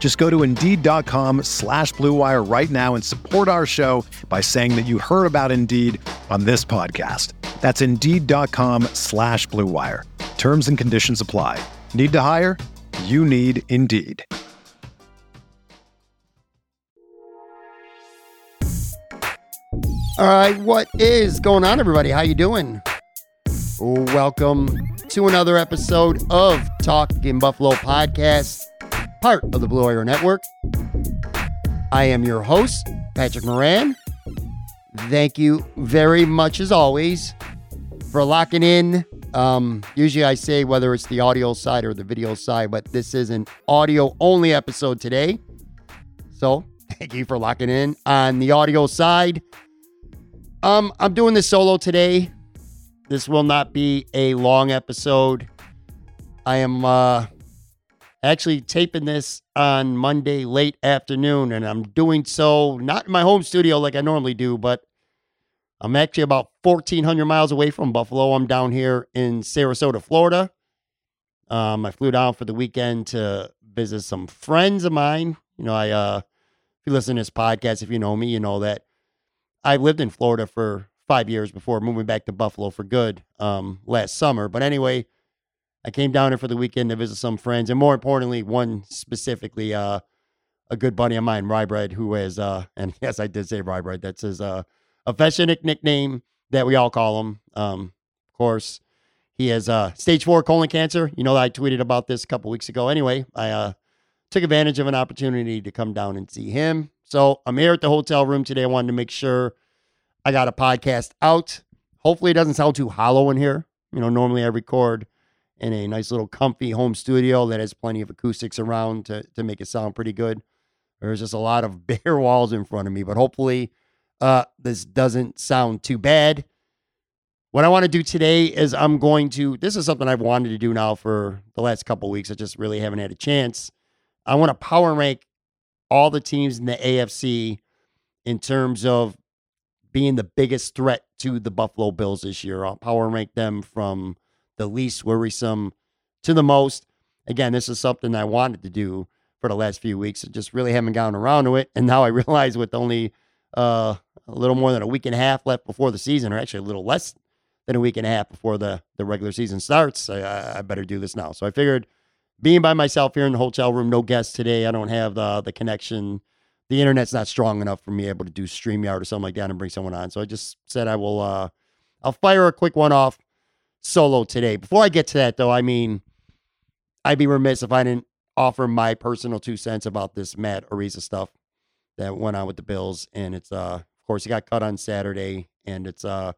Just go to Indeed.com slash BlueWire right now and support our show by saying that you heard about Indeed on this podcast. That's Indeed.com slash BlueWire. Terms and conditions apply. Need to hire? You need Indeed. All right, what is going on, everybody? How you doing? Welcome to another episode of Talking Buffalo Podcast, part of the Blue Wire Network. I am your host, Patrick Moran. Thank you very much, as always, for locking in. Um, usually, I say whether it's the audio side or the video side, but this is an audio only episode today. So, thank you for locking in on the audio side. Um, I'm doing this solo today. This will not be a long episode. I am uh actually taping this on Monday late afternoon, and I'm doing so not in my home studio like I normally do, but I'm actually about 1,400 miles away from Buffalo. I'm down here in Sarasota, Florida. Um, I flew down for the weekend to visit some friends of mine. You know, I uh, if you listen to this podcast, if you know me, you know that I lived in Florida for five years before moving back to Buffalo for good um, last summer. But anyway, I came down here for the weekend to visit some friends, and more importantly, one specifically, uh, a good buddy of mine, Rybread, who is, uh, and yes, I did say Rybread. That's his uh, affectionate nickname that we all call him. Um, of course, he has uh, stage four colon cancer. You know, I tweeted about this a couple weeks ago. Anyway, I uh, took advantage of an opportunity to come down and see him. So I'm here at the hotel room today. I wanted to make sure I got a podcast out. Hopefully, it doesn't sound too hollow in here. You know, normally I record in a nice little comfy home studio that has plenty of acoustics around to, to make it sound pretty good. There's just a lot of bare walls in front of me, but hopefully, uh, this doesn't sound too bad. What I want to do today is I'm going to, this is something I've wanted to do now for the last couple weeks. I just really haven't had a chance. I want to power rank all the teams in the AFC in terms of being the biggest threat to the Buffalo Bills this year. I'll power rank them from the least worrisome to the most. Again, this is something I wanted to do for the last few weeks I just really haven't gotten around to it. And now I realize with only uh, a little more than a week and a half left before the season, or actually a little less than a week and a half before the, the regular season starts, I, I better do this now. So I figured being by myself here in the hotel room, no guests today. I don't have the the connection. The internet's not strong enough for me able to do StreamYard or something like that and bring someone on. So I just said I will uh I'll fire a quick one off solo today. Before I get to that though, I mean I'd be remiss if I didn't offer my personal two cents about this Matt Araiza stuff that went on with the Bills. And it's uh of course he got cut on Saturday and it's uh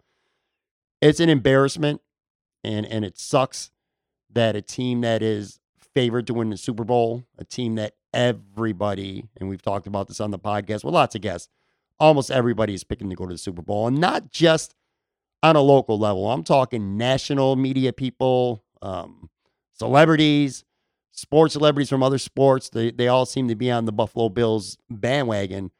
it's an embarrassment and and it sucks that a team that is favored to win the Super Bowl, a team that everybody, and we've talked about this on the podcast with lots of guests, almost everybody is picking to go to the Super Bowl. And not just on a local level, I'm talking national media people, um, celebrities, sports celebrities from other sports. They, they all seem to be on the Buffalo Bills bandwagon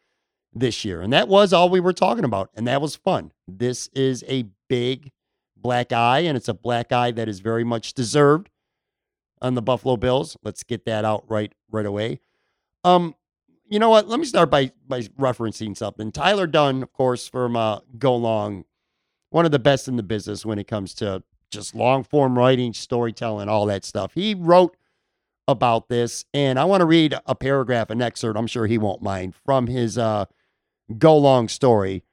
this year. And that was all we were talking about. And that was fun. This is a big black eye, and it's a black eye that is very much deserved on the Buffalo Bills. Let's get that out right right away. Um, you know what? Let me start by by referencing something. Tyler Dunne, of course, from uh, Go Long, one of the best in the business when it comes to just long form writing, storytelling, all that stuff. He wrote about this, and I want to read a paragraph, an excerpt. I'm sure he won't mind from his uh, Go Long story,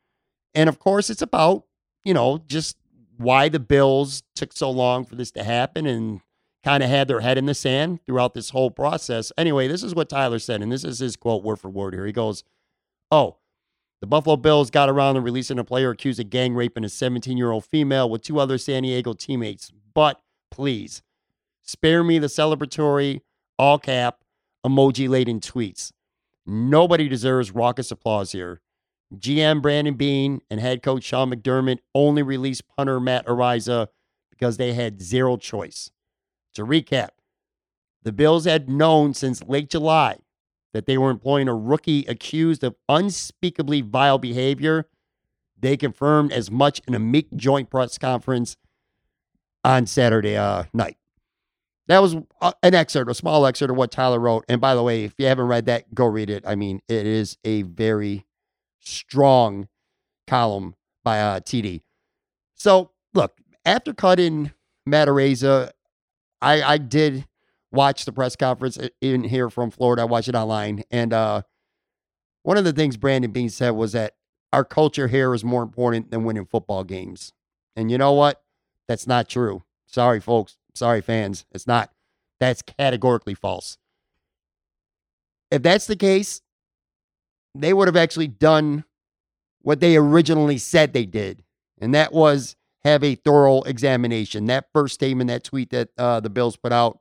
and of course, it's about you know just why the Bills took so long for this to happen and kind of had their head in the sand throughout this whole process. Anyway, this is what Tyler said, and this is his quote word for word here. He goes, Oh, the Buffalo Bills got around to releasing a player accused of gang raping a 17 year old female with two other San Diego teammates. But please, spare me the celebratory, all cap, emoji laden tweets. Nobody deserves raucous applause here. GM Brandon Beane and head coach Sean McDermott only released punter Matt Araiza because they had zero choice. To recap, the Bills had known since late July that they were employing a rookie accused of unspeakably vile behavior. They confirmed as much in a meek joint press conference on Saturday uh, night. That was uh, an excerpt, a small excerpt of what Tyler wrote. And by the way, if you haven't read that, go read it. I mean, it is a very strong column by uh, TD. So, look, after cutting Matt Araiza, I, I did watch the press conference in here from Florida. I watched it online. And uh, one of the things Brandon Beane said was that our culture here is more important than winning football games. And you know what? That's not true. Sorry, folks. Sorry, fans. It's not. That's categorically false. If that's the case, they would have actually done what they originally said they did, and that was have a thorough examination. That first statement, that tweet that uh, the Bills put out,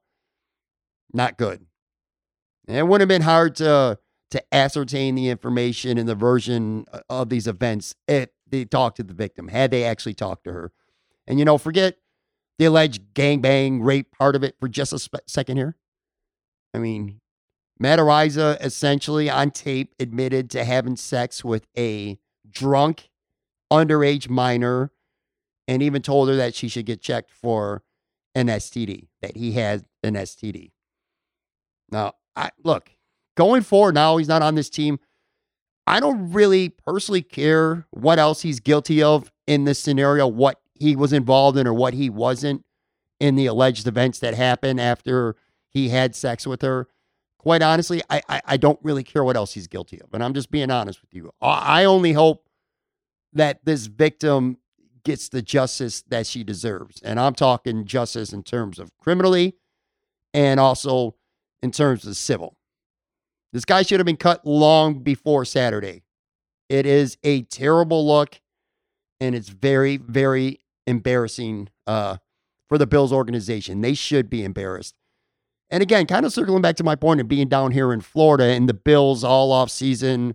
not good. And it would have been hard to to ascertain the information and the version uh, of these events if they talked to the victim, had they actually talked to her. And you know, forget the alleged gangbang rape part of it for just a spe- second here. I mean, Matt Araiza essentially on tape admitted to having sex with a drunk underage minor and even told her that she should get checked for an STD, that he had an STD. Now, I look, going forward now he's not on this team. I don't really personally care what else he's guilty of in this scenario, what he was involved in or what he wasn't in the alleged events that happened after he had sex with her. Quite honestly, I, I, I don't really care what else he's guilty of. And I'm just being honest with you. I only hope that this victim gets the justice that she deserves. And I'm talking justice in terms of criminally and also in terms of civil. This guy should have been cut long before Saturday. It is a terrible look and it's very, very embarrassing uh, for the Bills organization. They should be embarrassed. And again, kind of circling back to my point of being down here in Florida and the Bills all off season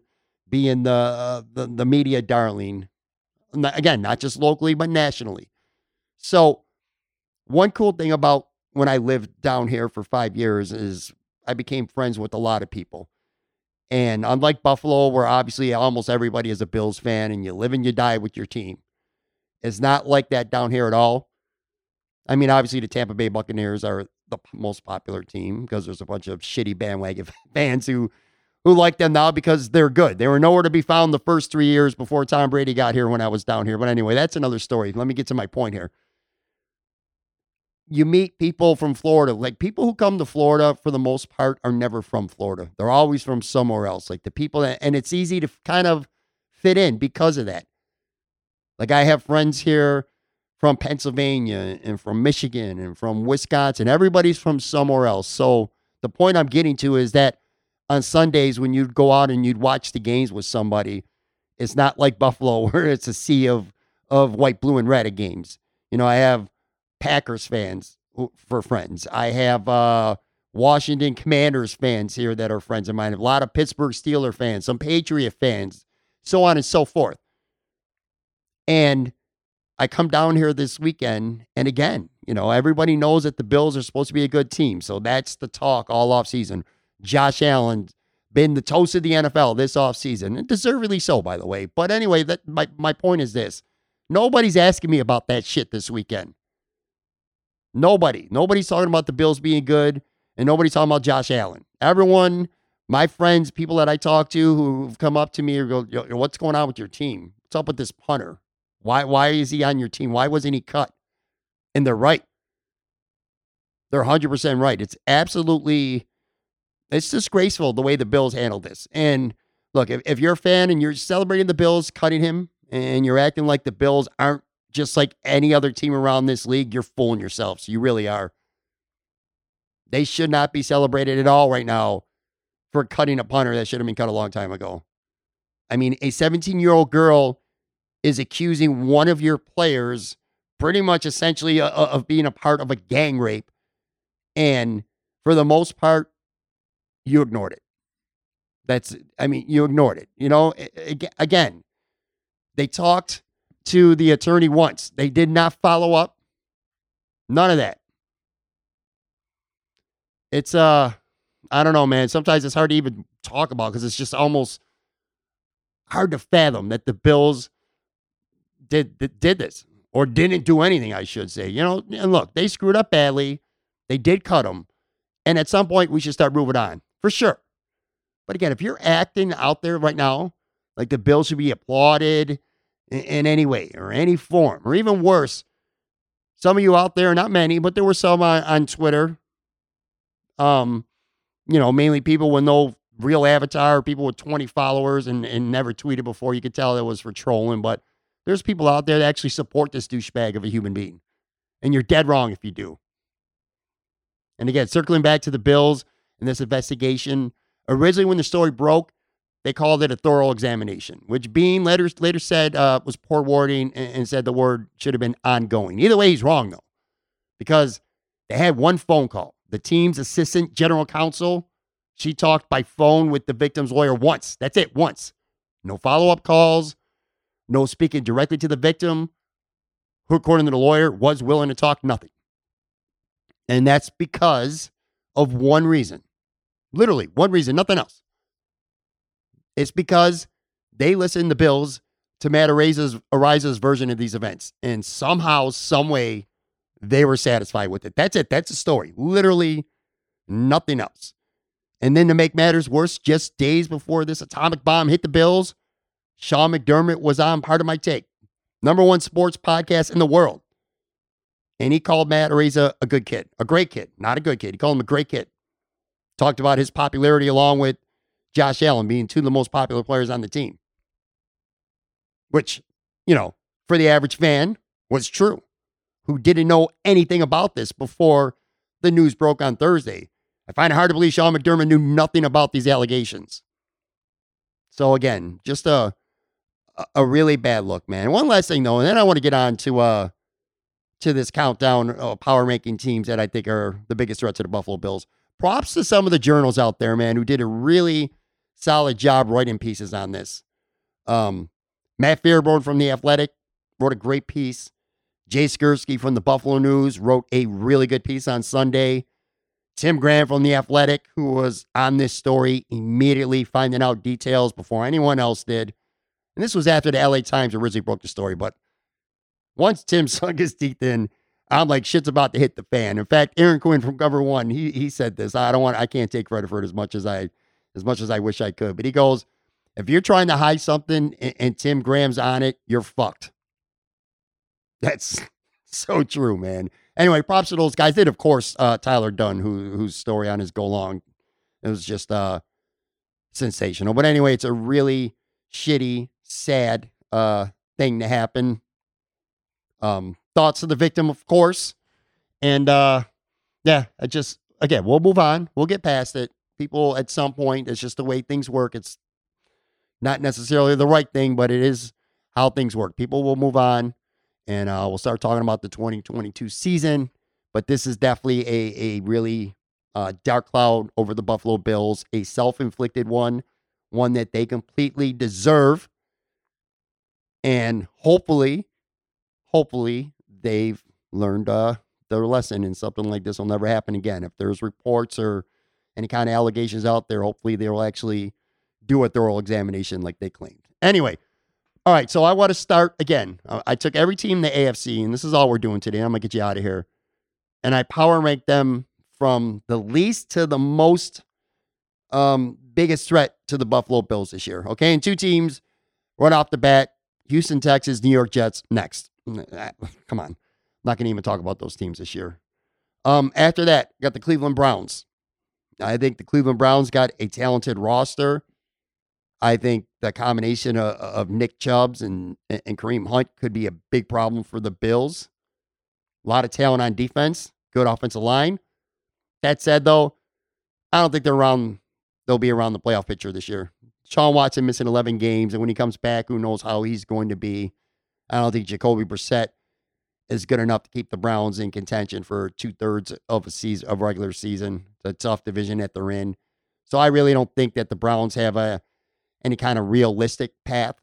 being the, uh, the, the media darling. Again, not just locally, but nationally. So, one cool thing about when I lived down here for five years is I became friends with a lot of people. And unlike Buffalo, where obviously almost everybody is a Bills fan and you live and you die with your team, it's not like that down here at all. I mean, obviously, the Tampa Bay Buccaneers are the most popular team because there's a bunch of shitty bandwagon fans who who like them now because they're good. They were nowhere to be found the first three years before Tom Brady got here when I was down here. But anyway, that's another story. Let me get to my point here you meet people from Florida. Like people who come to Florida for the most part are never from Florida. They're always from somewhere else. Like the people that, and it's easy to kind of fit in because of that. Like I have friends here from Pennsylvania and from Michigan and from Wisconsin. Everybody's from somewhere else. So the point I'm getting to is that on Sundays when you'd go out and you'd watch the games with somebody, it's not like Buffalo where it's a sea of of white, blue, and red games. You know, I have Packers fans for friends. I have uh, Washington Commanders fans here that are friends of mine. A lot of Pittsburgh Steeler fans, some Patriot fans, so on and so forth. And I come down here this weekend, and again, you know, everybody knows that the Bills are supposed to be a good team. So that's the talk all off season. Josh Allen been the toast of the NFL this offseason, and deservedly so, by the way. But anyway, that my, my point is this. Nobody's asking me about that shit this weekend. Nobody. Nobody's talking about the Bills being good, and nobody's talking about Josh Allen. Everyone, my friends, people that I talk to who've come up to me or go, "What's going on with your team? What's up with this punter? Why why is he on your team? Why wasn't he cut?" And they're right. They're 100% right. It's absolutely it's disgraceful the way the Bills handled this. And look, if, if you're a fan and you're celebrating the Bills cutting him and you're acting like the Bills aren't just like any other team around this league, you're fooling yourselves. You really are. They should not be celebrated at all right now for cutting a punter that should have been cut a long time ago. I mean, a 17 year old girl is accusing one of your players pretty much essentially uh, uh, of being a part of a gang rape. And for the most part, you ignored it. That's, I mean, you ignored it. You know, again, they talked to the attorney once, they did not follow up. None of that. It's, uh, I don't know, man. Sometimes it's hard to even talk about because it's just almost hard to fathom that the Bills did, did this or didn't do anything. I should say. You know, and look, they screwed up badly. They did cut him, and at some point we should start moving on for sure. But again, if you're acting out there right now like the Bills should be applauded in, any way or any form, or even worse, some of you out there, not many, but there were some on, on Twitter. Um, you know, mainly people with no real avatar, people with 20 followers and, and never tweeted before. You could tell it was for trolling, but there's people out there that actually support this douchebag of a human being. And you're dead wrong if you do. And again, circling back to the Bills and this investigation, originally when the story broke, they called it a thorough examination, which Beane later, later said uh, was poor wording and, and said the word should have been ongoing. Either way, he's wrong, though, because they had one phone call. The team's assistant general counsel, she talked by phone with the victim's lawyer once. That's it, once. No follow up calls, no speaking directly to the victim, who, according to the lawyer, was willing to talk nothing. And that's because of one reason. Literally, one reason, nothing else. It's because they listened to Bills to Matt Ariza's, Araiza's version of these events. And somehow, some way, they were satisfied with it. That's it. That's the story. Literally nothing else. And then to make matters worse, just days before this atomic bomb hit the Bills, Sean McDermott was on Pardon My Take, number one sports podcast in the world. And he called Matt Ariza a good kid, a great kid, not a good kid. He called him a great kid. Talked about his popularity along with Josh Allen being two of the most popular players on the team, which, you know, for the average fan was true, who didn't know anything about this before the news broke on Thursday. I find it hard to believe Sean McDermott knew nothing about these allegations. So again, just a a really bad look, man. One last thing though, and then I want to get on to uh to this countdown of power making teams that I think are the biggest threat to the Buffalo Bills. Props to some of the journals out there, man, who did a really solid job writing pieces on this. Um, Matt Fairburn from The Athletic wrote a great piece. Jay Skurski from the Buffalo News wrote a really good piece on Sunday. Tim Graham from The Athletic, who was on this story immediately finding out details before anyone else did. And this was after the LA Times originally broke the story. But once Tim sunk his teeth in, I'm like, shit's about to hit the fan. In fact, Aaron Quinn from Cover One, he he said this. I don't want I can't take credit for it as much as I as much as I wish I could. But he goes, if you're trying to hide something and, and Tim Graham's on it, you're fucked. That's so true, man. Anyway, props to those guys. Did of course uh, Tyler Dunne, who whose story on his go long, it was just uh, sensational. But anyway, it's a really shitty, sad uh, thing to happen. Um, thoughts of the victim, of course, and uh, yeah, I just again we'll move on. We'll get past it. People at some point, it's just the way things work. It's not necessarily the right thing, but it is how things work. People will move on and uh, we'll start talking about the 2022 season. But this is definitely a, a really uh, dark cloud over the Buffalo Bills, a self inflicted one, one that they completely deserve. And hopefully, hopefully, they've learned uh, their lesson and something like this will never happen again. If there's reports or any kind of allegations out there, hopefully they will actually do a thorough examination like they claimed. Anyway, all right, so I want to start again. Uh, I took every team in the AFC, and this is all we're doing today. I'm gonna get you out of here, and I power rank them from the least to the most um, biggest threat to the Buffalo Bills this year. Okay, and two teams right off the bat: Houston, Texas, New York Jets. Next, uh, come on, not gonna even talk about those teams this year. Um, after that, got the Cleveland Browns. I think the Cleveland Browns got a talented roster. I think the combination of, of Nick Chubbs and, and Kareem Hunt could be a big problem for the Bills. A lot of talent on defense, good offensive line. That said, though, I don't think they're around. They'll be around the playoff picture this year. Sean Watson missing 11 games, and when he comes back, who knows how he's going to be. I don't think Jacoby Brissett is good enough to keep the Browns in contention for two thirds of a season of regular season. It's a tough division that they're in. So I really don't think that the Browns have a any kind of realistic path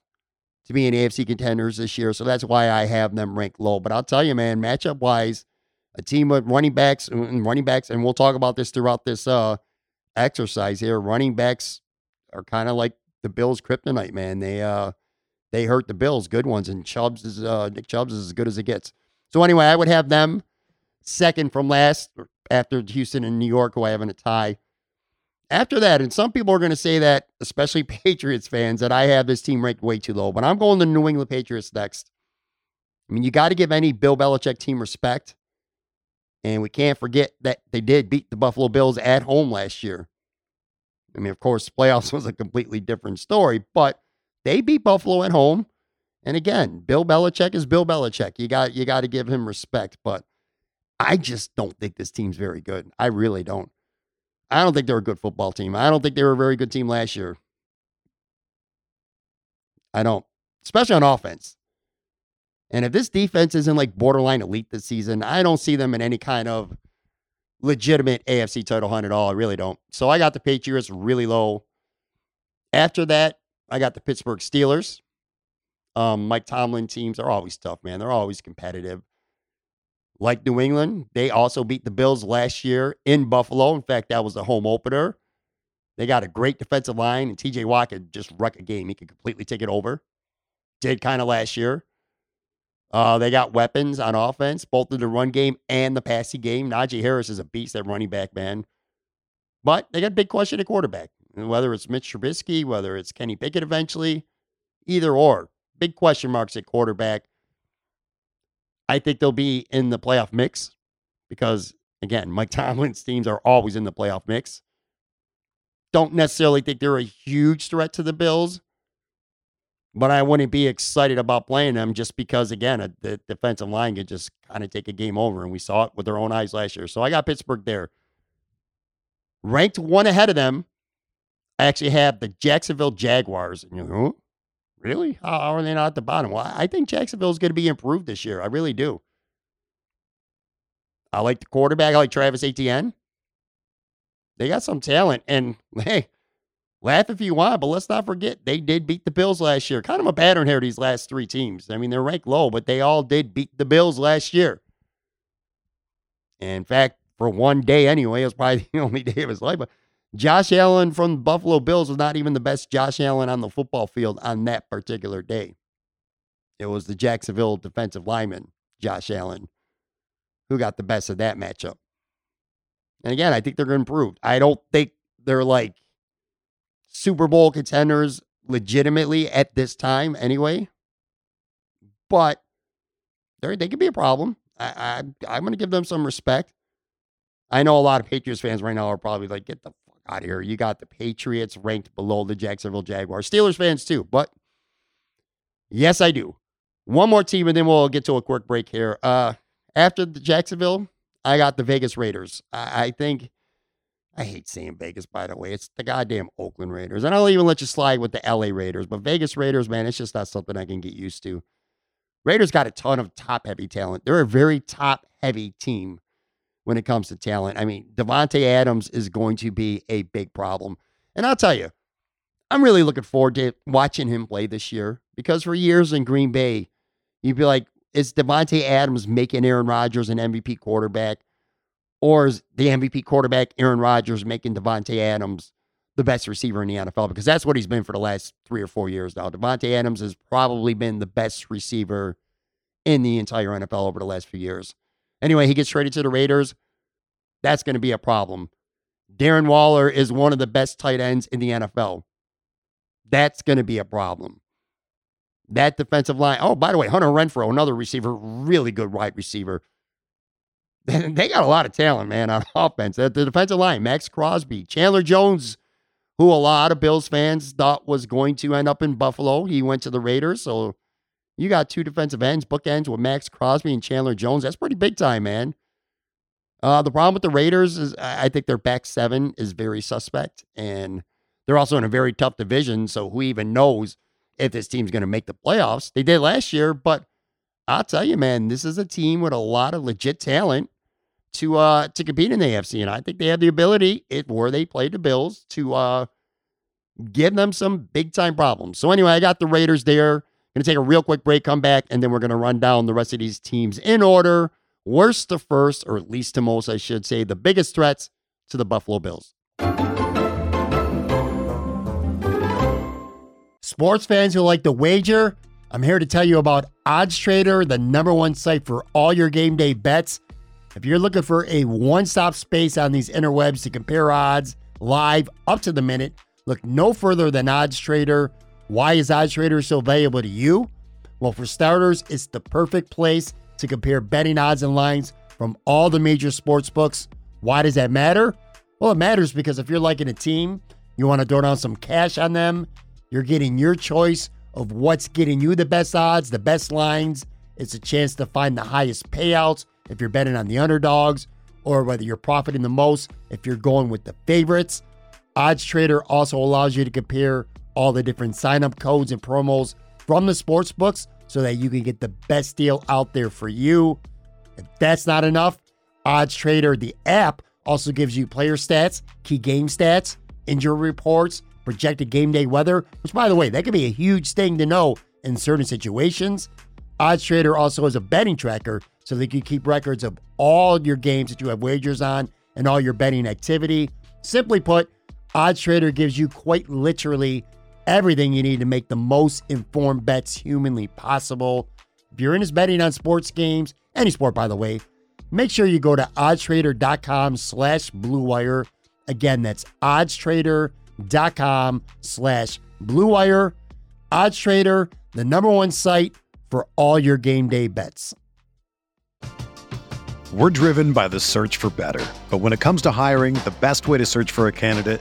to being AFC contenders this year. So that's why I have them ranked low. But I'll tell you, man, matchup wise, a team with running backs and running backs, and we'll talk about this throughout this uh, exercise here. Running backs are kind of like the Bills' kryptonite, man. They uh they hurt the Bills, good ones, and Chubbs is uh, Nick Chubbs is as good as it gets. So anyway, I would have them second from last after Houston and New York, who I have in a tie. After that, and some people are going to say that, especially Patriots fans, that I have this team ranked way too low. But I'm going to New England Patriots next. I mean, you got to give any Bill Belichick team respect. And we can't forget that they did beat the Buffalo Bills at home last year. I mean, of course, playoffs was a completely different story, but they beat Buffalo at home. And again, Bill Belichick is Bill Belichick. You got you got to give him respect, but I just don't think this team's very good. I really don't. I don't think they're a good football team. I don't think they were a very good team last year. I don't, especially on offense. And if this defense isn't like borderline elite this season, I don't see them in any kind of legitimate AFC title hunt at all. I really don't. So I got the Patriots really low. After that, I got the Pittsburgh Steelers. Um, Mike Tomlin teams are always tough, man. They're always competitive. Like New England, they also beat the Bills last year in Buffalo. In fact, that was the home opener. They got a great defensive line, and TJ Watt could just wreck a game. He could completely take it over. Did kind of last year. Uh, they got weapons on offense, both in the run game and the passing game. Najee Harris is a beast at running back, man. But they got a big question at quarterback. Whether it's Mitch Trubisky, whether it's Kenny Pickett eventually, either or. Big question marks at quarterback. I think they'll be in the playoff mix because, again, Mike Tomlin's teams are always in the playoff mix. Don't necessarily think they're a huge threat to the Bills, but I wouldn't be excited about playing them just because, again, a, the defensive line could just kind of take a game over, and we saw it with their own eyes last year. So I got Pittsburgh there. Ranked one ahead of them, I actually have the Jacksonville Jaguars. You know, really? How are they not at the bottom? Well, I think Jacksonville is going to be improved this year. I really do. I like the quarterback. I like Travis Etienne. They got some talent. And hey, Laugh if you want, but let's not forget they did beat the Bills last year. Kind of a pattern here, these last three teams. I mean, they're ranked low, but they all did beat the Bills last year. And in fact, for one day anyway, it was probably the only day of his life. But Josh Allen from the Buffalo Bills was not even the best Josh Allen on the football field on that particular day. It was the Jacksonville defensive lineman, Josh Allen, who got the best of that matchup. And again, I think they're going to improve. I don't think they're like Super Bowl contenders legitimately at this time anyway. But they they could be a problem. I, I I'm going to give them some respect. I know a lot of Patriots fans right now are probably like, get the out of here. You got the Patriots ranked below the Jacksonville Jaguars. Steelers fans too, but yes, I do. One more team, and then we'll get to a quick break here. Uh, after the Jacksonville, I got the Vegas Raiders. I, I think I hate saying Vegas, by the way. It's the goddamn Oakland Raiders. And I'll even let you slide with the LA Raiders. But Vegas Raiders, man, it's just not something I can get used to. Raiders got a ton of top heavy talent. They're a very top heavy team when it comes to talent. I mean, Davante Adams is going to be a big problem. And I'll tell you, I'm really looking forward to watching him play this year because for years in Green Bay, you'd be like, is Davante Adams making Aaron Rodgers an MVP quarterback? Or is the MVP quarterback Aaron Rodgers making Davante Adams the best receiver in the NFL? Because that's what he's been for the last three or four years now. Devonte Adams has probably been the best receiver in the entire NFL over the last few years. Anyway, he gets traded to the Raiders. That's going to be a problem. Darren Waller is one of the best tight ends in the NFL. That's going to be a problem. That defensive line. Oh, by the way, Hunter Renfrow, another receiver, really good wide receiver. they got a lot of talent, man, on offense. The defensive line, Maxx Crosby, Chandler Jones, who a lot of Bills fans thought was going to end up in Buffalo. He went to the Raiders. So you got two defensive ends, bookends with Maxx Crosby and Chandler Jones. That's pretty big time, man. Uh, the problem with the Raiders is I think their back seven is very suspect, and they're also in a very tough division. So who even knows if this team's going to make the playoffs? They did last year, but I'll tell you, man, this is a team with a lot of legit talent to uh to compete in the AFC, and I think they have the ability, if where they play the Bills, to uh give them some big time problems. So anyway, I got the Raiders there. Going to take a real quick break, come back, and then we're going to run down the rest of these teams in order worst to first, or at least to most, I should say, the biggest threats to the Buffalo Bills. Sports fans who like to wager, I'm here to tell you about Odds Trader, the number one site for all your game day bets. If you're looking for a one stop space on these interwebs to compare odds live up to the minute, look no further than Odds Trader. Why is Odds Trader so valuable to you? Well, for starters, it's the perfect place to compare betting odds and lines from all the major sports books. Why does that matter? Well, it matters because if you're liking a team, you want to throw down some cash on them, you're getting your choice of what's getting you the best odds, the best lines. It's a chance to find the highest payouts if you're betting on the underdogs, or whether you're profiting the most if you're going with the favorites. Odds Trader also allows you to compare all the different sign up codes and promos from the sports books so that you can get the best deal out there for you. If that's not enough, Odds Trader, the app, also gives you player stats, key game stats, injury reports, projected game day weather, which, by the way, that could be a huge thing to know in certain situations. Odds Trader also has a betting tracker so that you keep records of all your games that you have wagers on and all your betting activity. Simply put, Odds Trader gives you quite literally everything you need to make the most informed bets humanly possible. If you're into betting on sports games, any sport by the way, make sure you go to oddstrader.com slash bluewire. Again, that's oddstrader.com slash bluewire. Oddstrader, the number one site for all your game day bets. We're driven by the search for better. But when it comes to hiring, the best way to search for a candidate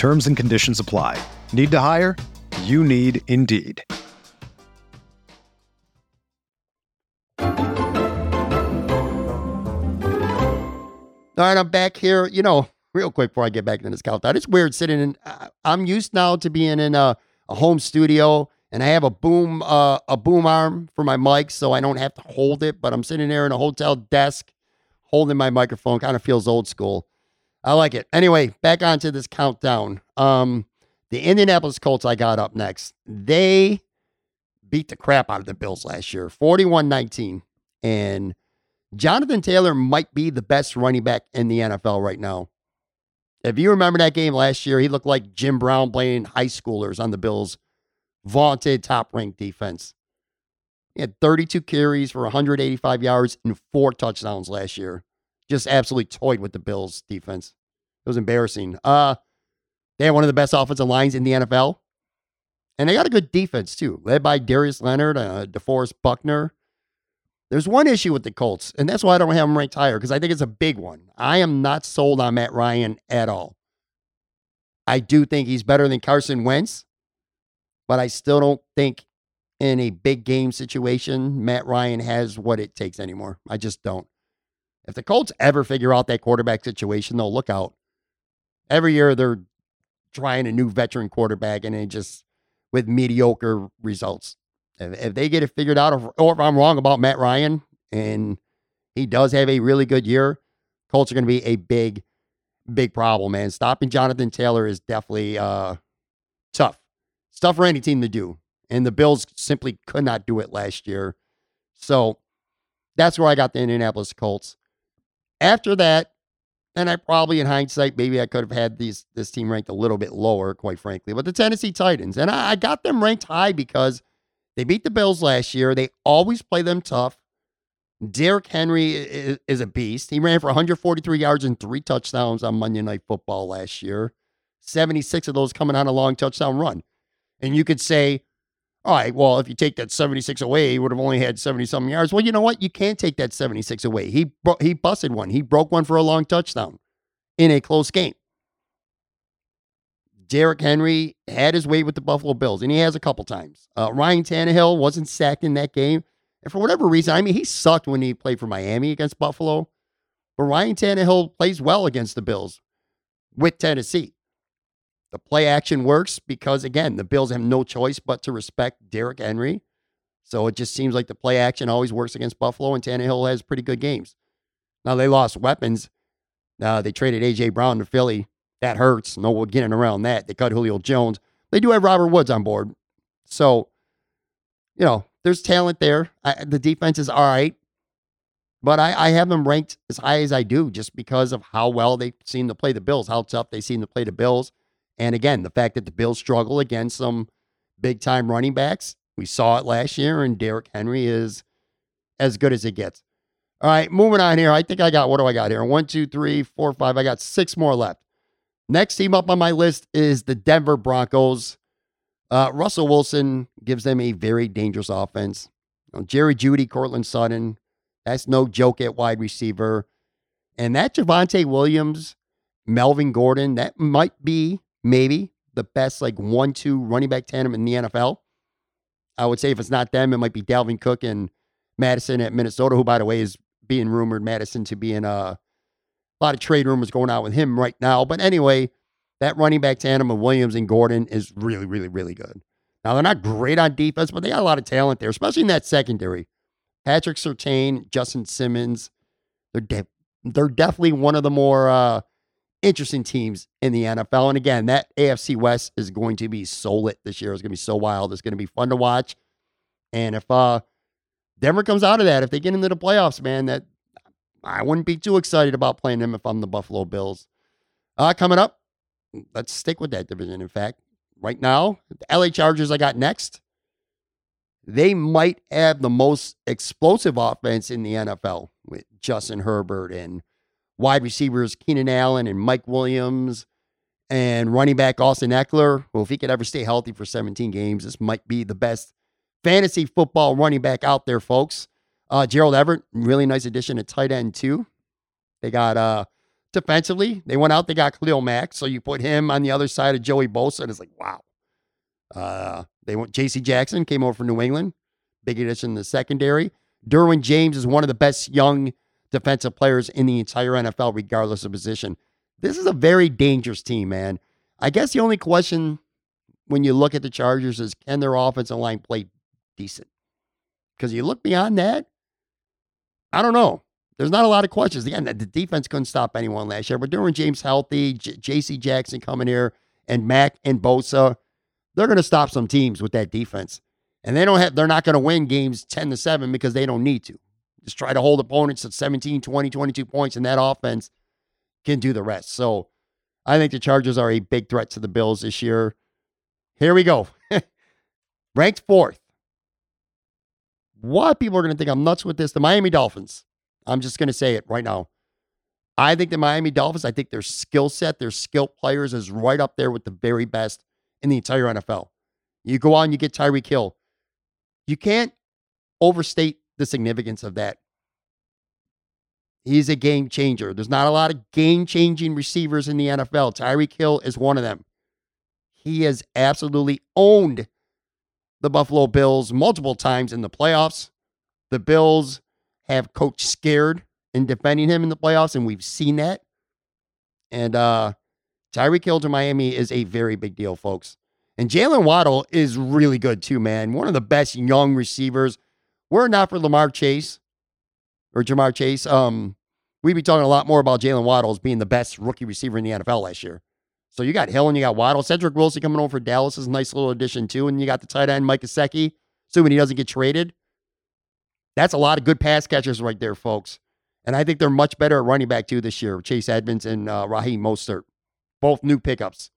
Terms and conditions apply. Need to hire? You need Indeed. All right, I'm back here. You know, real quick before I get back into this countdown, it's weird sitting in. Uh, I'm used now to being in a, a home studio, and I have a boom uh, a boom arm for my mic, so I don't have to hold it. But I'm sitting there in a hotel desk, holding my microphone. Kind of feels old school. I like it. Anyway, back onto this countdown. Um, the Indianapolis Colts I got up next. They beat the crap out of the Bills last year, 41-19, and Jonathan Taylor might be the best running back in the NFL right now. If you remember that game last year, he looked like Jim Brown playing high schoolers on the Bills' vaunted top ranked defense. He had 32 carries for 185 yards and four touchdowns last year. Just absolutely toyed with the Bills' defense. It was embarrassing. Uh, they have one of the best offensive lines in the NFL. And they got a good defense, too, led by Darius Leonard, uh, DeForest Buckner. There's one issue with the Colts, and that's why I don't have them ranked higher because I think it's a big one. I am not sold on Matt Ryan at all. I do think he's better than Carson Wentz, but I still don't think in a big game situation, Matt Ryan has what it takes anymore. I just don't. If the Colts ever figure out that quarterback situation, they'll look out. Every year they're trying a new veteran quarterback and it just with mediocre results. If, if they get it figured out, or, or if I'm wrong about Matt Ryan and he does have a really good year, Colts are going to be a big, big problem, man. Stopping Jonathan Taylor is definitely uh, tough. It's tough for any team to do. And the Bills simply could not do it last year. So that's where I got the Indianapolis Colts. After that, and I probably, in hindsight, maybe I could have had these this team ranked a little bit lower, quite frankly. But the Tennessee Titans, and I, I got them ranked high because they beat the Bills last year. They always play them tough. Derrick Henry is, is a beast. He ran for 143 yards and three touchdowns on Monday Night Football last year. 76 of those coming on a long touchdown run. And you could say, all right, well, if you take that 76 away, he would have only had 70 something yards. Well, you know what? You can't take that 76 away. He he busted one. He broke one for a long touchdown in a close game. Derrick Henry had his way with the Buffalo Bills, and he has a couple times. Uh, Ryan Tannehill wasn't sacked in that game. And for whatever reason, I mean, he sucked when he played for Miami against Buffalo. But Ryan Tannehill plays well against the Bills with Tennessee. The play action works because, again, the Bills have no choice but to respect Derrick Henry. So it just seems like the play action always works against Buffalo, and Tannehill has pretty good games. Now, they lost weapons. Uh, they traded A.J. Brown to Philly. That hurts. No getting around that. They cut Julio Jones. They do have Robert Woods on board. So, you know, there's talent there. I, the defense is all right. But I, I have them ranked as high as I do just because of how well they seem to play the Bills, how tough they seem to play the Bills. And again, the fact that the Bills struggle against some big time running backs, we saw it last year, and Derrick Henry is as good as it gets. All right, moving on here. I think I got, what do I got here? One, two, three, four, five. I got six more left. Next team up on my list is the Denver Broncos. Uh, Russell Wilson gives them a very dangerous offense. Jerry Jeudy, Courtland Sutton, that's no joke at wide receiver. And that Javonte Williams, Melvin Gordon, that might be maybe the best like one two running back tandem in the NFL. I would say if it's not them, it might be Dalvin Cook and Mattison at Minnesota, who by the way is being rumored Mattison to be in a lot of trade rumors going out with him right now. But anyway, that running back tandem of Williams and Gordon is really, really, really good. Now they're not great on defense, but they got a lot of talent there, especially in that secondary. Patrick Surtain, Justin Simmons, they're de- they're definitely one of the more uh, interesting teams in the NFL. And again, that AFC West is going to be so lit this year. It's going to be so wild. It's going to be fun to watch. And if uh, Denver comes out of that, if they get into the playoffs, man, that I wouldn't be too excited about playing them if I'm the Buffalo Bills. Uh, coming up, let's stick with that division. In fact, right now, the LA Chargers I got next. They might have the most explosive offense in the NFL with Justin Herbert and wide receivers Keenan Allen and Mike Williams and running back Austin Ekeler. Well, if he could ever stay healthy for 17 games, this might be the best fantasy football running back out there, folks. Uh, Gerald Everett, really nice addition at tight end, too. They got uh, defensively, they went out, they got Khalil Mack. So you put him on the other side of Joey Bosa, and it's like, wow. Uh, they went JC Jackson, came over from New England. Big addition in the secondary. Derwin James is one of the best young defensive players in the entire NFL, regardless of position. This is a very dangerous team, man. I guess the only question when you look at the Chargers is can their offensive line play decent? Because you look beyond that, I don't know. There's not a lot of questions. Again, the defense couldn't stop anyone last year, but Derwin James healthy, J.C. Jackson coming here, and Mack and Bosa, they're going to stop some teams with that defense. And they don't have, they're not going to win games 10 to 7 because they don't need to. Just try to hold opponents at 17, 20, 22 points, and that offense can do the rest. So I think the Chargers are a big threat to the Bills this year. Here we go. Ranked fourth. What people are going to think I'm nuts with this? The Miami Dolphins. I'm just going to say it right now. I think the Miami Dolphins, I think their skill set, their skill players is right up there with the very best in the entire NFL. You go on, you get Tyreek Hill. You can't overstate the significance of that. He's a game changer. There's not a lot of game changing receivers in the NFL. Tyreek Hill is one of them. He has absolutely owned the Buffalo Bills multiple times in the playoffs. The Bills have coach scared in defending him in the playoffs, and we've seen that. And uh Tyreek Hill to Miami is a very big deal, folks. And Jalen Waddle is really good too, man. One of the best young receivers. Were it not for Lamar Chase or Ja'Marr Chase, um, we'd be talking a lot more about Jalen Waddles being the best rookie receiver in the NFL last year. So you got Hill and you got Waddle. Cedric Wilson coming over for Dallas is a nice little addition too. And you got the tight end Mike Gesicki, assuming he doesn't get traded. That's a lot of good pass catchers right there, folks. And I think they're much better at running back too this year. Chase Edmonds and uh, Raheem Mostert, both new pickups.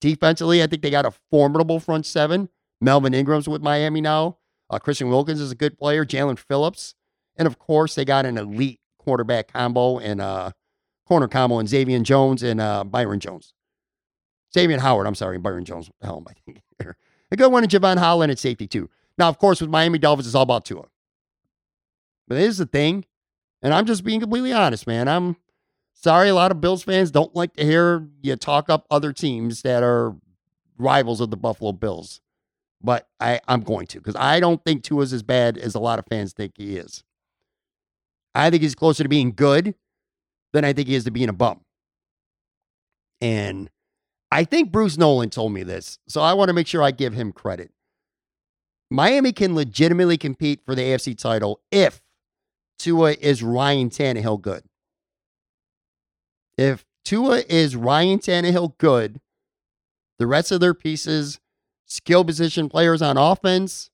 Defensively, I think they got a formidable front seven. Melvin Ingram's with Miami now. Uh, Christian Wilkins is a good player. Jaelan Phillips. And of course, they got an elite quarterback combo and uh, corner combo and Xavier Jones and uh, Byron Jones. Xavier Howard, I'm sorry, Byron Jones. Hell, am I thinking here? A good one in Jevon Holland at safety, too. Now, of course, with Miami Dolphins, it's all about Tua. But here's the thing, and I'm just being completely honest, man. I'm sorry, a lot of Bills fans don't like to hear you talk up other teams that are rivals of the Buffalo Bills. But I, I'm going to, because I don't think Tua's as bad as a lot of fans think he is. I think he's closer to being good than I think he is to being a bum. And I think Bruce Nolan told me this, so I want to make sure I give him credit. Miami can legitimately compete for the AFC title if Tua is Ryan Tannehill good. If Tua is Ryan Tannehill good, the rest of their pieces, skill position players on offense,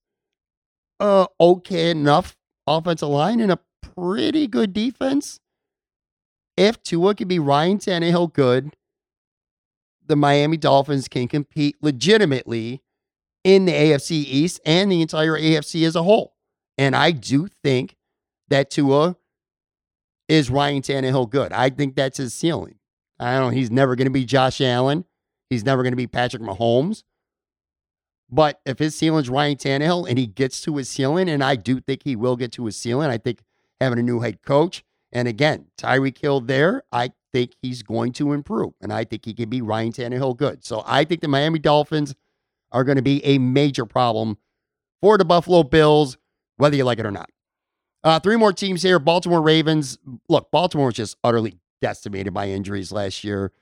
uh, okay enough offensive line and a pretty good defense. If Tua can be Ryan Tannehill good, the Miami Dolphins can compete legitimately in the AFC East and the entire AFC as a whole. And I do think that Tua is Ryan Tannehill good. I think that's his ceiling. I don't know. He's never going to be Josh Allen. He's never going to be Patrick Mahomes. But if his ceiling's Ryan Tannehill and he gets to his ceiling, and I do think he will get to his ceiling, I think having a new head coach, and again, Tyreek Hill there, I think he's going to improve. And I think he can be Ryan Tannehill good. So I think the Miami Dolphins are going to be a major problem for the Buffalo Bills, whether you like it or not. Uh, three more teams here. Baltimore Ravens. Look, Baltimore was just utterly decimated by injuries last year.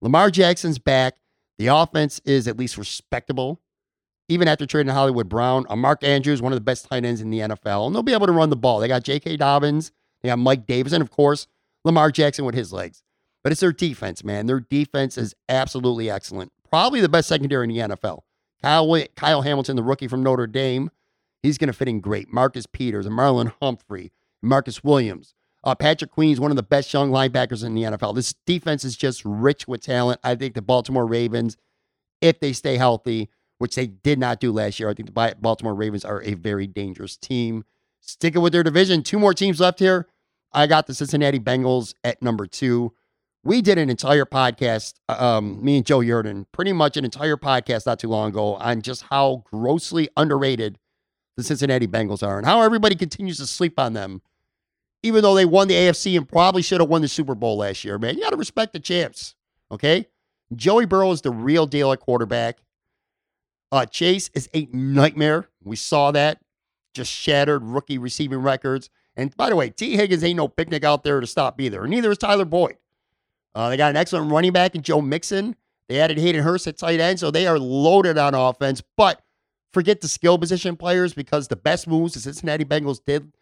Lamar Jackson's back. The offense is at least respectable. Even after trading Hollywood Brown, uh, Mark Andrews, one of the best tight ends in the NFL, and they'll be able to run the ball. They got J.K. Dobbins, they got Mike Davis, and of course, Lamar Jackson with his legs. But it's their defense, man. Their defense is absolutely excellent. Probably the best secondary in the NFL. Kyle, Kyle Hamilton, the rookie from Notre Dame, He's going to fit in great. Marcus Peters and Marlon Humphrey, Marcus Williams. Uh, Patrick Queen is one of the best young linebackers in the NFL. This defense is just rich with talent. I think the Baltimore Ravens, if they stay healthy, which they did not do last year, I think the Baltimore Ravens are a very dangerous team. Sticking with their division, two more teams left here. I got the Cincinnati Bengals at number two. We did an entire podcast, um, me and Joe Yerdon, pretty much an entire podcast not too long ago on just how grossly underrated the Cincinnati Bengals are and how everybody continues to sleep on them, even though they won the AFC and probably should have won the Super Bowl last year, man. You got to respect the champs, okay? Joey Burrow is the real deal at quarterback. Uh, Chase is a nightmare. We saw that. Just shattered rookie receiving records. And by the way, Tee Higgins ain't no picnic out there to stop either. Neither is Tyler Boyd. Uh, they got an excellent running back in Joe Mixon. They added Hayden Hurst at tight end, so they are loaded on offense. But forget the skill position players because the best moves the Cincinnati Bengals did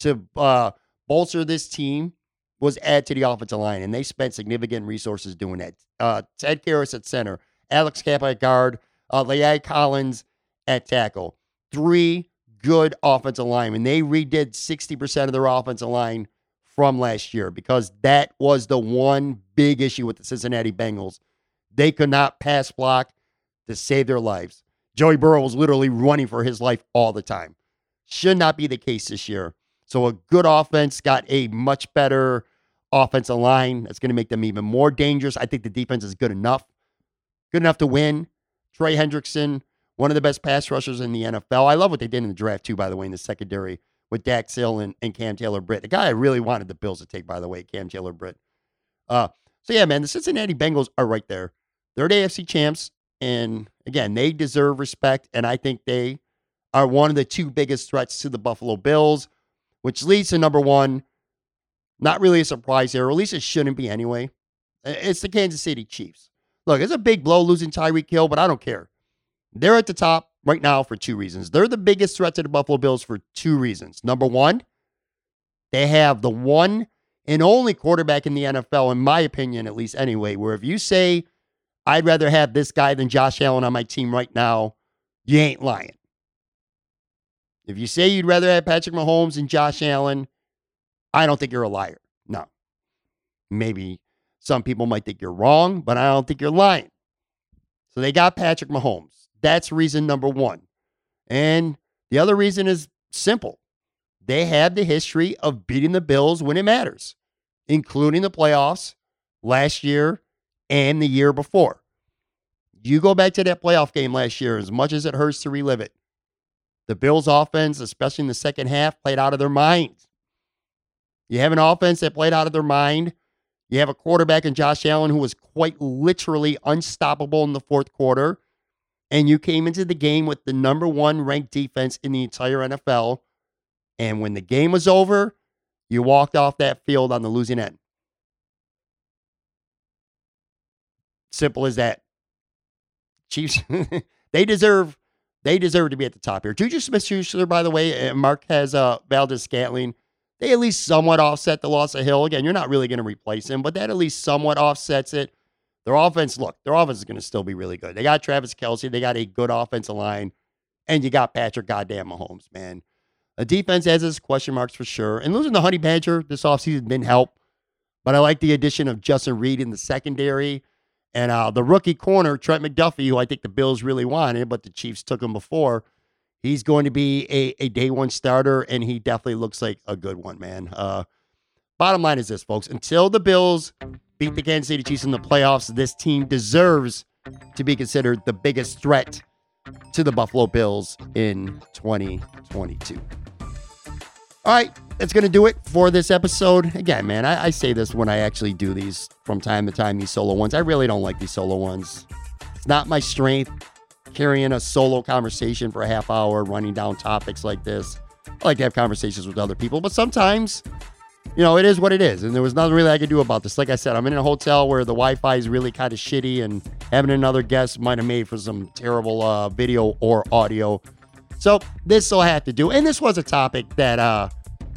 to uh, bolster this team was add to the offensive line, and they spent significant resources doing that. Uh, Ted Karras at center, Alex Cappa at guard, uh, Collins at tackle. Three good offensive linemen. They redid 60% of their offensive line from last year because that was the one big issue with the Cincinnati Bengals. They could not pass block to save their lives. Joey Burrow was literally running for his life all the time. Should not be the case this year. So a good offense got a much better offensive line. That's going to make them even more dangerous. I think the defense is good enough. Good enough to win. Trey Hendrickson, one of the best pass rushers in the NFL. I love what they did in the draft, too, by the way, in the secondary with Dax Hill and, and Cam Taylor Britt. The guy I really wanted the Bills to take, by the way, Cam Taylor Britt. Uh, so, yeah, man, the Cincinnati Bengals are right there. They're the AFC champs. And again, they deserve respect. And I think they are one of the two biggest threats to the Buffalo Bills, which leads to number one. Not really a surprise there, or at least it shouldn't be anyway. It's the Kansas City Chiefs. Look, it's a big blow losing Tyreek Hill, but I don't care. They're at the top right now for two reasons. They're the biggest threat to the Buffalo Bills for two reasons. Number one, they have the one and only quarterback in the NFL, in my opinion, at least anyway, where if you say, I'd rather have this guy than Josh Allen on my team right now, you ain't lying. If you say you'd rather have Patrick Mahomes than Josh Allen, I don't think you're a liar. No. Maybe some people might think you're wrong, but I don't think you're lying. So they got Patrick Mahomes. That's reason number one. And the other reason is simple they have the history of beating the Bills when it matters, including the playoffs last year and the year before. You go back to that playoff game last year, as much as it hurts to relive it. The Bills' offense, especially in the second half, played out of their minds. You have an offense that played out of their mind. You have a quarterback in Josh Allen who was quite literally unstoppable in the fourth quarter. And you came into the game with the number one ranked defense in the entire NFL and when the game was over, you walked off that field on the losing end. Simple as that. Chiefs, they deserve they deserve to be at the top here. Juju Smith Schuster, by the way, and Marquez uh, Valdes-Scantling, they at least somewhat offset the loss of Hill. Again, you're not really going to replace him, but that at least somewhat offsets it. Their offense, look, their offense is going to still be really good. They got Travis Kelce. they got a good offensive line, and you got Patrick goddamn Mahomes, man. A defense has its question marks for sure. And losing the Honey Badger this offseason didn't help. But I like the addition of Justin Reid in the secondary. And uh, the rookie corner, Trent McDuffie, who I think the Bills really wanted, but the Chiefs took him before. He's going to be a, a day one starter, and he definitely looks like a good one, man. Uh, bottom line is this, folks. Until the Bills beat the Kansas City Chiefs in the playoffs, this team deserves to be considered the biggest threat to the Buffalo Bills in 2022. All right, that's going to do it for this episode. Again, man, I, I, say this when I actually do these from time to time, these solo ones. I really don't like these solo ones. It's not my strength carrying a solo conversation for a half hour, running down topics like this. I like to have conversations with other people, but sometimes, you know, it is what it is. And there was nothing really I could do about this. Like I said, I'm in a hotel where the Wi Fi is really kind of shitty, and having another guest might have made for some terrible uh, video or audio so this will have to do. And this was a topic that uh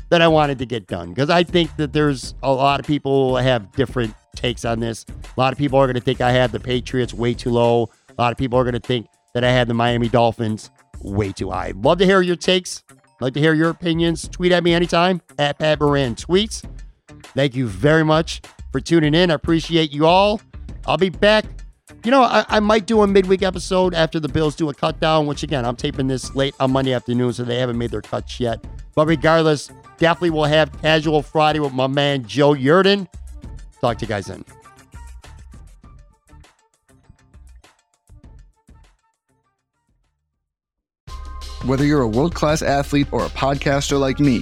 that I wanted to get done because I think that there's a lot of people have different takes on this. A lot of people are going to think I have the Patriots way too low. A lot of people are going to think that I had the Miami Dolphins way too high. Love to hear your takes. Like to hear your opinions. Tweet at me anytime at Pat Moran Tweets. Thank you very much for tuning in. I appreciate you all. I'll be back you know, I, I, might do a midweek episode after the Bills do a cut down, which again, I'm taping this late on Monday afternoon, so they haven't made their cuts yet. But regardless, definitely will have Casual Friday with my man Joe Yerdon. Talk to you guys then. Whether you're a world class athlete or a podcaster like me,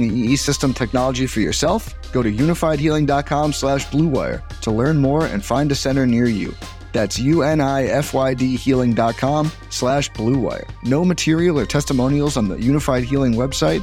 the EE system technology for yourself? Go to unifydhealing.com slash bluewire to learn more and find a center near you. That's U-N-I-F-Y-D healing.com slash bluewire. No material or testimonials on the Unifyd Healing website